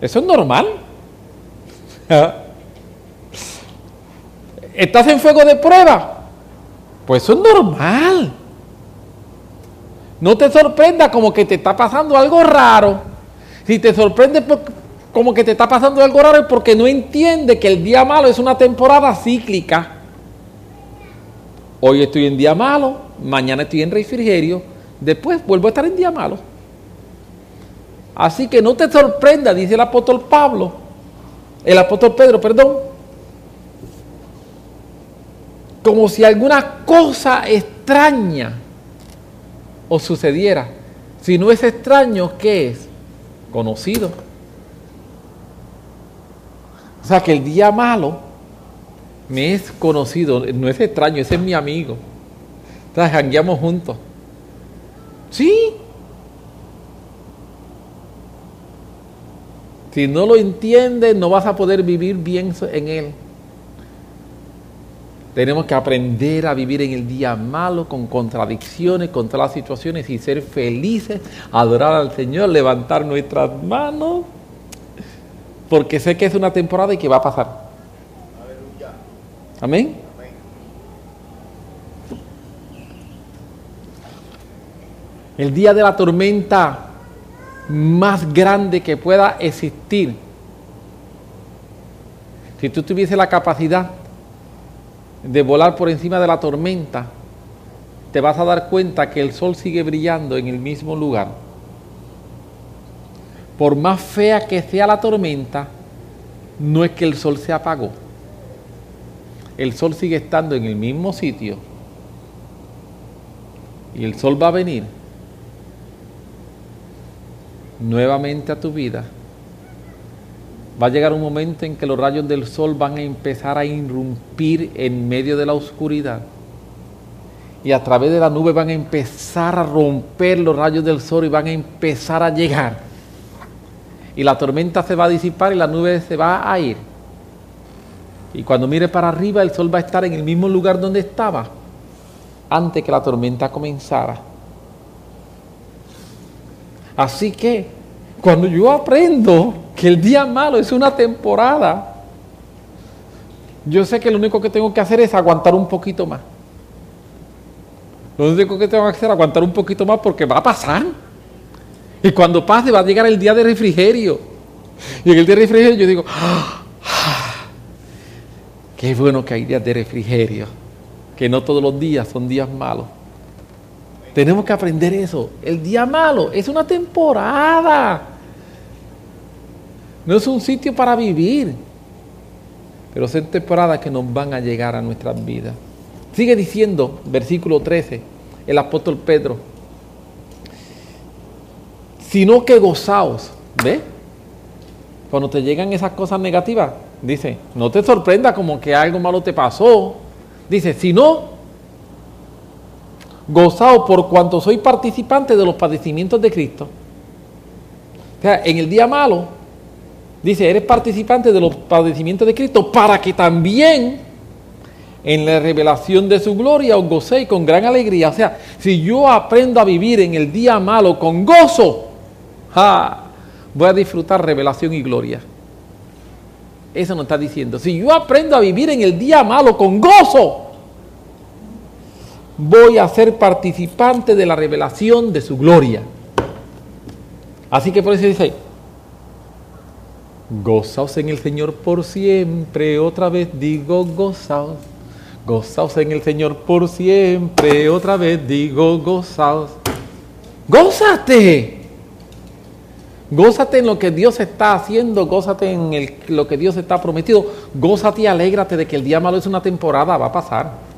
Eso es normal. ¿Estás en fuego de prueba? Pues eso es normal. No te sorprenda como que te está pasando algo raro. Si te sorprende como que te está pasando algo raro porque no entiende que el día malo es una temporada cíclica. Hoy estoy en día malo, mañana estoy en refrigerio, después vuelvo a estar en día malo. Así que no te sorprenda, dice el apóstol Pablo, el apóstol Pedro, perdón, como si alguna cosa extraña os sucediera. Si no es extraño, ¿qué es? Conocido. O sea que el día malo me es conocido, no es extraño, ese es mi amigo. Entonces, jangueamos juntos. Sí. Si no lo entiendes, no vas a poder vivir bien en él. Tenemos que aprender a vivir en el día malo, con contradicciones, con todas las situaciones y ser felices, adorar al Señor, levantar nuestras manos, porque sé que es una temporada y que va a pasar. Amén. El día de la tormenta más grande que pueda existir. Si tú tuviese la capacidad de volar por encima de la tormenta, te vas a dar cuenta que el sol sigue brillando en el mismo lugar. Por más fea que sea la tormenta, no es que el sol se apagó. El sol sigue estando en el mismo sitio. Y el sol va a venir nuevamente a tu vida, va a llegar un momento en que los rayos del sol van a empezar a irrumpir en medio de la oscuridad. Y a través de la nube van a empezar a romper los rayos del sol y van a empezar a llegar. Y la tormenta se va a disipar y la nube se va a ir. Y cuando mire para arriba, el sol va a estar en el mismo lugar donde estaba antes que la tormenta comenzara. Así que cuando yo aprendo que el día malo es una temporada, yo sé que lo único que tengo que hacer es aguantar un poquito más. Lo único que tengo que hacer es aguantar un poquito más porque va a pasar. Y cuando pase va a llegar el día de refrigerio. Y en el día de refrigerio yo digo, ah, qué bueno que hay días de refrigerio. Que no todos los días son días malos. Tenemos que aprender eso. El día malo es una temporada. No es un sitio para vivir. Pero son temporadas que nos van a llegar a nuestras vidas. Sigue diciendo, versículo 13, el apóstol Pedro. Sino que gozaos. ¿Ve? Cuando te llegan esas cosas negativas, dice, no te sorprenda como que algo malo te pasó. Dice, sino gozado por cuanto soy participante de los padecimientos de Cristo. O sea, en el día malo, dice, eres participante de los padecimientos de Cristo para que también en la revelación de su gloria os gocéis con gran alegría. O sea, si yo aprendo a vivir en el día malo con gozo, voy a disfrutar revelación y gloria. Eso nos está diciendo. Si yo aprendo a vivir en el día malo con gozo, voy a ser participante de la revelación de su gloria. Así que por eso dice, gozaos en el Señor por siempre, otra vez digo gozaos, gozaos en el Señor por siempre, otra vez digo gozaos. Gózate. Gózate en lo que Dios está haciendo, gózate en lo que Dios está prometido, gózate y alégrate de que el día malo es una temporada, va a pasar.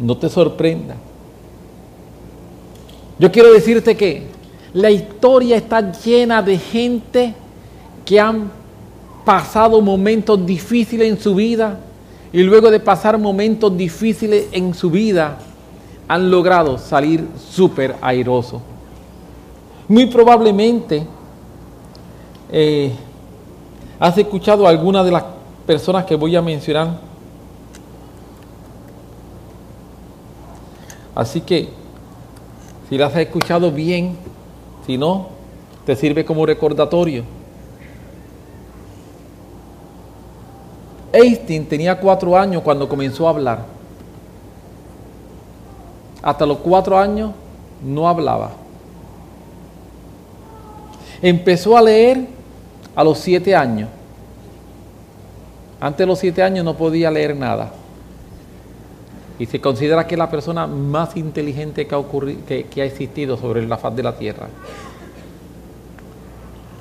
No te sorprenda. Yo quiero decirte que la historia está llena de gente que han pasado momentos difíciles en su vida y luego de pasar momentos difíciles en su vida han logrado salir súper airosos. Muy probablemente eh, has escuchado a alguna de las personas que voy a mencionar Así que, si las has escuchado bien, si no, te sirve como recordatorio. Einstein tenía cuatro años cuando comenzó a hablar. Hasta los cuatro años no hablaba. Empezó a leer a los siete años. Antes de los siete años no podía leer nada y se considera que es la persona más inteligente que ha, existido sobre la faz de la tierra.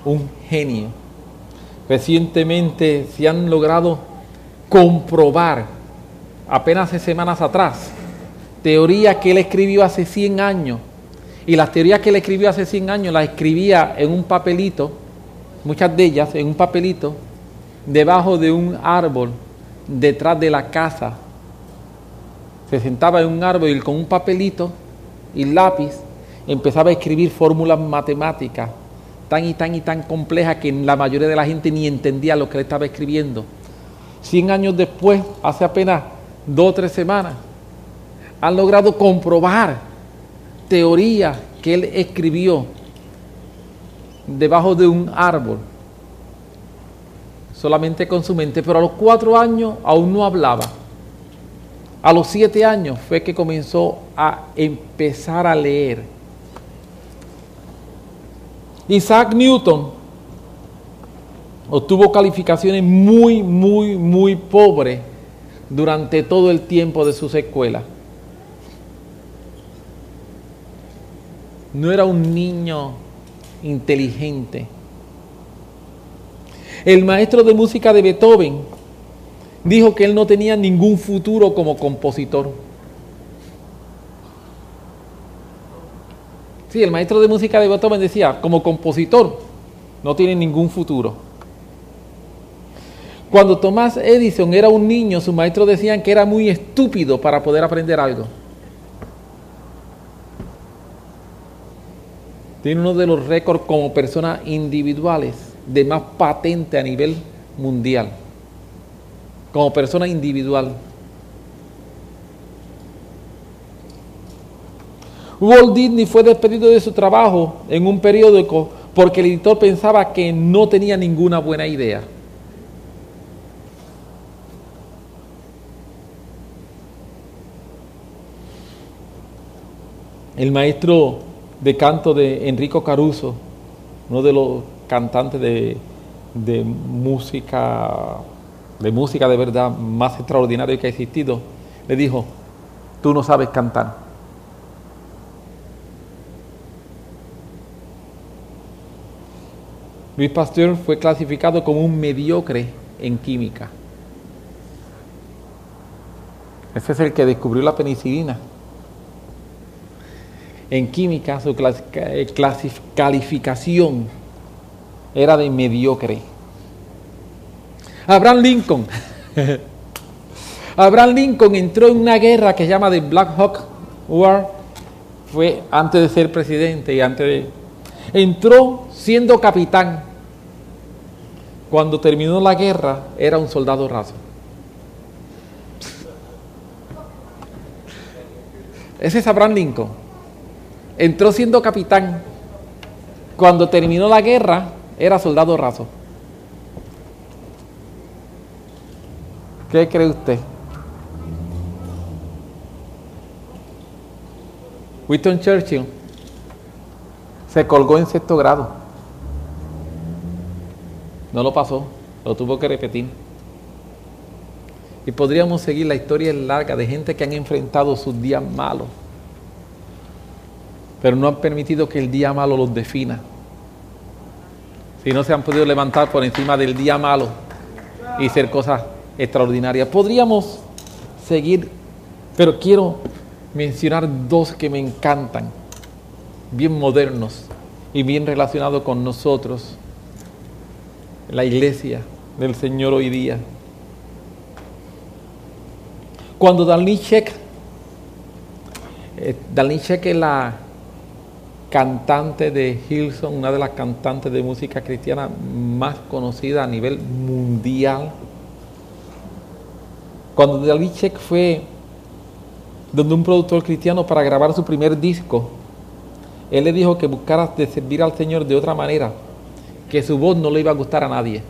Un genio. Recientemente se han logrado comprobar, apenas semanas atrás, teorías que él escribió hace 100 años. Y las teorías que él escribió hace 100 años las escribía en un papelito, muchas de ellas en un papelito, debajo de un árbol detrás de la casa. Se sentaba en un árbol y con un papelito y lápiz empezaba a escribir fórmulas matemáticas tan y tan y tan complejas que la mayoría de la gente ni entendía lo que él estaba escribiendo. Cien años después, hace apenas dos o tres semanas, han logrado comprobar teorías que él escribió debajo de un árbol, solamente con su mente, pero a los cuatro años aún no hablaba. A los siete años fue que comenzó a empezar a leer. Isaac Newton obtuvo calificaciones muy, muy, muy pobres durante todo el tiempo de sus escuelas. No era un niño inteligente. El maestro de música de Beethoven dijo que él no tenía ningún futuro como compositor. Sí, el maestro de música de Beethoven decía, como compositor, no tiene ningún futuro. Cuando Tomás Edison era un niño, sus maestros decían que era muy estúpido para poder aprender algo. Tiene uno de los récords como personas individuales de más patente a nivel mundial. Como persona individual. Walt Disney fue despedido de su trabajo en un periódico porque el editor pensaba que no tenía ninguna buena idea. El maestro de canto de Enrico Caruso, uno de los cantantes de, de música, de música de verdad más extraordinario que ha existido, le dijo, tú no sabes cantar. Luis Pasteur fue clasificado como un mediocre en química. Ese es el que descubrió la penicilina en química su eh, calificación era de mediocre. Abraham Lincoln. Abraham Lincoln entró en una guerra que se llama de Black Hawk War. Fue antes de ser presidente y antes de... Entró siendo capitán. Cuando terminó la guerra era un soldado raso. Ese es Abraham Lincoln entró siendo capitán. Cuando terminó la guerra, era soldado raso. ¿Qué cree usted? Winston Churchill se colgó en sexto grado. No lo pasó, lo tuvo que repetir. Y podríamos seguir la historia larga de gente que han enfrentado sus días malos pero no han permitido que el día malo los defina. Si no se han podido levantar por encima del día malo y ser cosas extraordinarias. Podríamos seguir, pero quiero mencionar dos que me encantan, bien modernos y bien relacionados con nosotros, la iglesia del Señor hoy día. Cuando Sheck, eh, Sheck es la cantante de Hilson, una de las cantantes de música cristiana más conocida a nivel mundial. Cuando David Sheck fue donde un productor cristiano para grabar su primer disco, él le dijo que buscara de servir al Señor de otra manera, que su voz no le iba a gustar a nadie.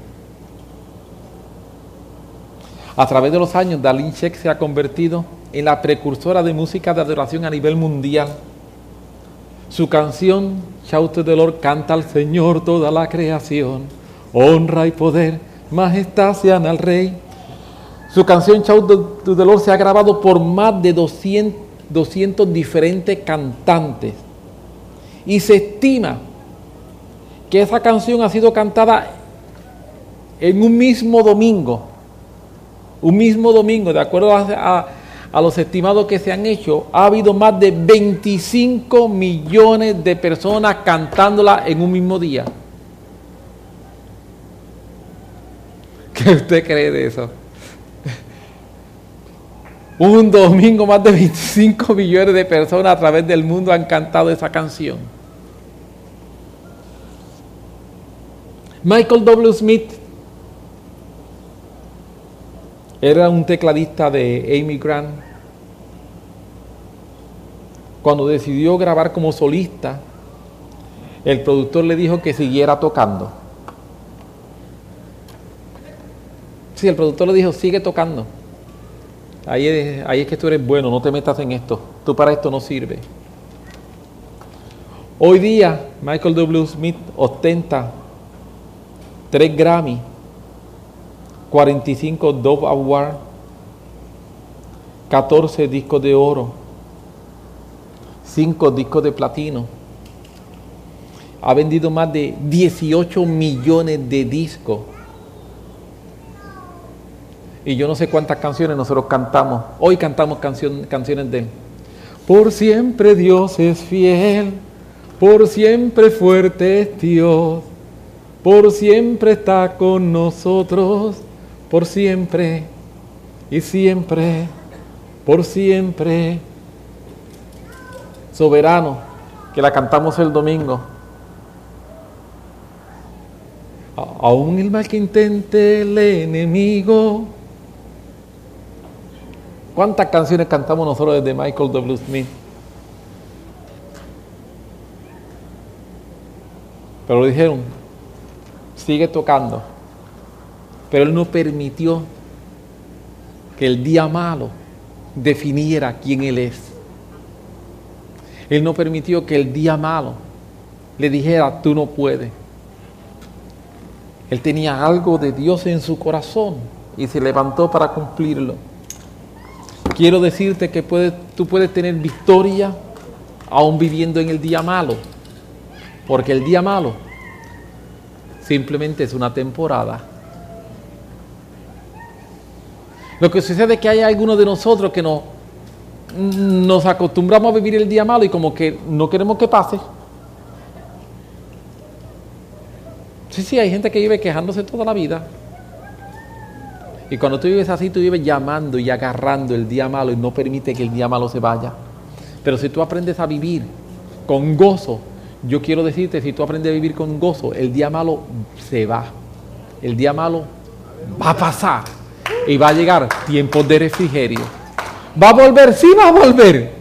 A través de los años, Darlene Sheck se ha convertido en la precursora de música de adoración a nivel mundial su canción, Shout de Dolor, canta al Señor toda la creación. Honra y poder, majestad sean al Rey. Su canción Shout de Dolor se ha grabado por más de 200, 200 diferentes cantantes. Y se estima que esa canción ha sido cantada en un mismo domingo. Un mismo domingo, de acuerdo a a los estimados que se han hecho, ha habido más de 25 millones de personas cantándola en un mismo día. ¿Qué usted cree de eso? Un domingo más de 25 millones de personas a través del mundo han cantado esa canción. Michael W. Smith era un tecladista de Amy Grant. Cuando decidió grabar como solista, el productor le dijo que siguiera tocando. Sí, el productor le dijo, sigue tocando. Ahí es, que tú eres bueno, no te metas en esto. Tú para esto no sirve. Hoy día, Michael W. Smith ostenta 3 Grammy, 45 Dove Award, 14 discos de oro, 5 discos de platino. Ha vendido más de 18 millones de discos. Y yo no sé cuántas canciones nosotros cantamos. Hoy cantamos canciones de él. Por siempre Dios es fiel, por siempre fuerte es Dios por siempre está con nosotros, por siempre y siempre, por siempre. Soberano, que la cantamos el domingo. Aún el mal que intente el enemigo. ¿Cuántas canciones cantamos nosotros desde Michael W. Smith? Pero lo dijeron, sigue tocando. Pero Él no permitió que el día malo definiera quién Él es. Él no permitió que el día malo le dijera, tú no puedes. Él tenía algo de Dios en su corazón y se levantó para cumplirlo. Quiero decirte que tú puedes tener victoria aún viviendo en el día malo, porque el día malo simplemente es una temporada. Lo que sucede es que hay algunos de nosotros que no, nos acostumbramos a vivir el día malo y como que no queremos que pase. Sí, sí, hay gente que vive quejándose toda la vida. Y cuando tú vives así, tú vives llamando y agarrando el día malo y no permite que el día malo se vaya. Pero si tú aprendes a vivir con gozo, yo quiero decirte, si tú aprendes a vivir con gozo, el día malo se va. El día malo va a pasar y va a llegar tiempos de refrigerio. ¿Va a volver? Sí, va a volver.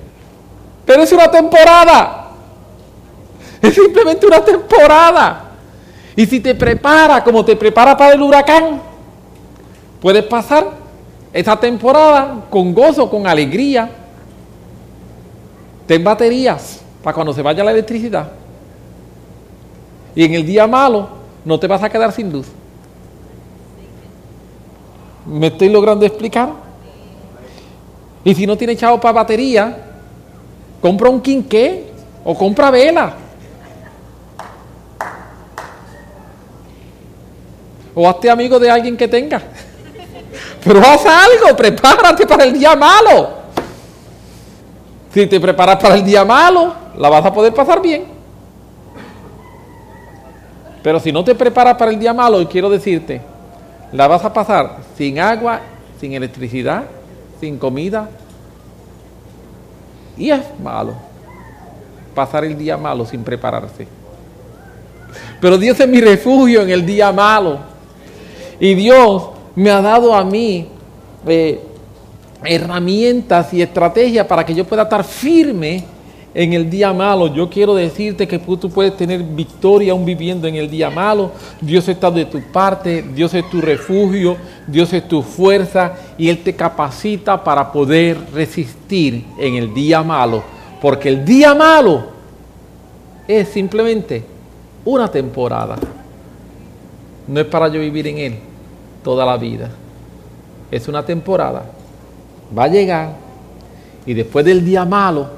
Pero es una temporada. Es simplemente una temporada. Y si te prepara como te prepara para el huracán, puedes pasar esa temporada con gozo, con alegría. Ten baterías para cuando se vaya la electricidad. Y en el día malo no te vas a quedar sin luz. ¿Me estoy logrando explicar? Y si no tiene chavo para batería, compra un quinqué o compra vela. O hazte amigo de alguien que tenga. Pero haz algo, prepárate para el día malo. Si te preparas para el día malo, la vas a poder pasar bien. Pero si no te preparas para el día malo, quiero decirte, la vas a pasar sin agua, sin electricidad, sin comida. Y es malo pasar el día malo sin prepararse. Pero Dios es mi refugio en el día malo. Y Dios me ha dado a mí eh, herramientas y estrategias para que yo pueda estar firme en el día malo. Yo quiero decirte que tú puedes tener victoria aún viviendo en el día malo. Dios está de tu parte, Dios es tu refugio, Dios es tu fuerza y Él te capacita para poder resistir en el día malo. Porque el día malo es simplemente una temporada. No es para yo vivir en Él toda la vida. Es una temporada. Va a llegar y después del día malo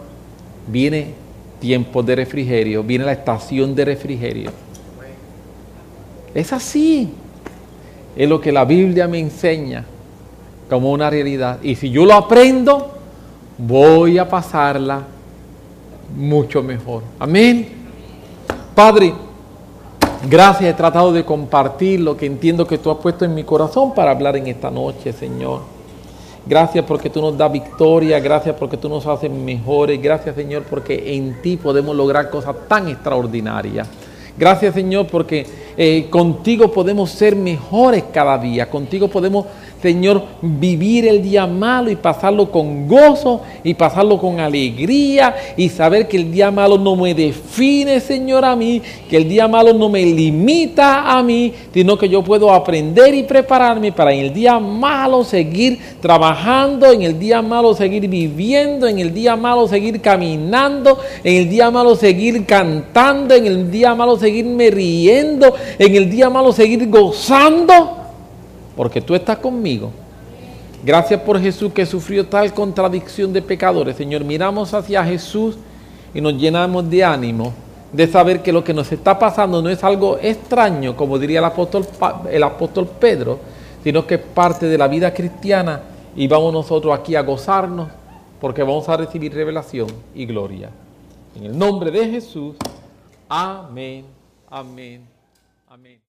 viene tiempo de refrigerio, viene la estación de refrigerio. Es así. Es lo que la Biblia me enseña como una realidad. Y si yo lo aprendo, voy a pasarla mucho mejor. Amén. Padre, Gracias, he tratado de compartir lo que entiendo que tú has puesto en mi corazón para hablar en esta noche, Señor. Gracias porque tú nos das victoria, gracias porque tú nos haces mejores, gracias Señor porque en ti podemos lograr cosas tan extraordinarias. Gracias Señor porque eh, contigo podemos ser mejores cada día, contigo podemos Señor, vivir el día malo y pasarlo con gozo y pasarlo con alegría y saber que el día malo no me define, Señor, a mí, que el día malo no me limita a mí, sino que yo puedo aprender y prepararme para en el día malo seguir trabajando, en el día malo seguir viviendo, en el día malo seguir caminando, en el día malo seguir cantando, en el día malo seguirme riendo, en el día malo seguir gozando porque tú estás conmigo. Gracias por Jesús que sufrió tal contradicción de pecadores. Señor, miramos hacia Jesús y nos llenamos de ánimo de saber que lo que nos está pasando no es algo extraño, como diría el apóstol, Pedro, sino que es parte de la vida cristiana y vamos nosotros aquí a gozarnos porque vamos a recibir revelación y gloria. En el nombre de Jesús, amén, amén.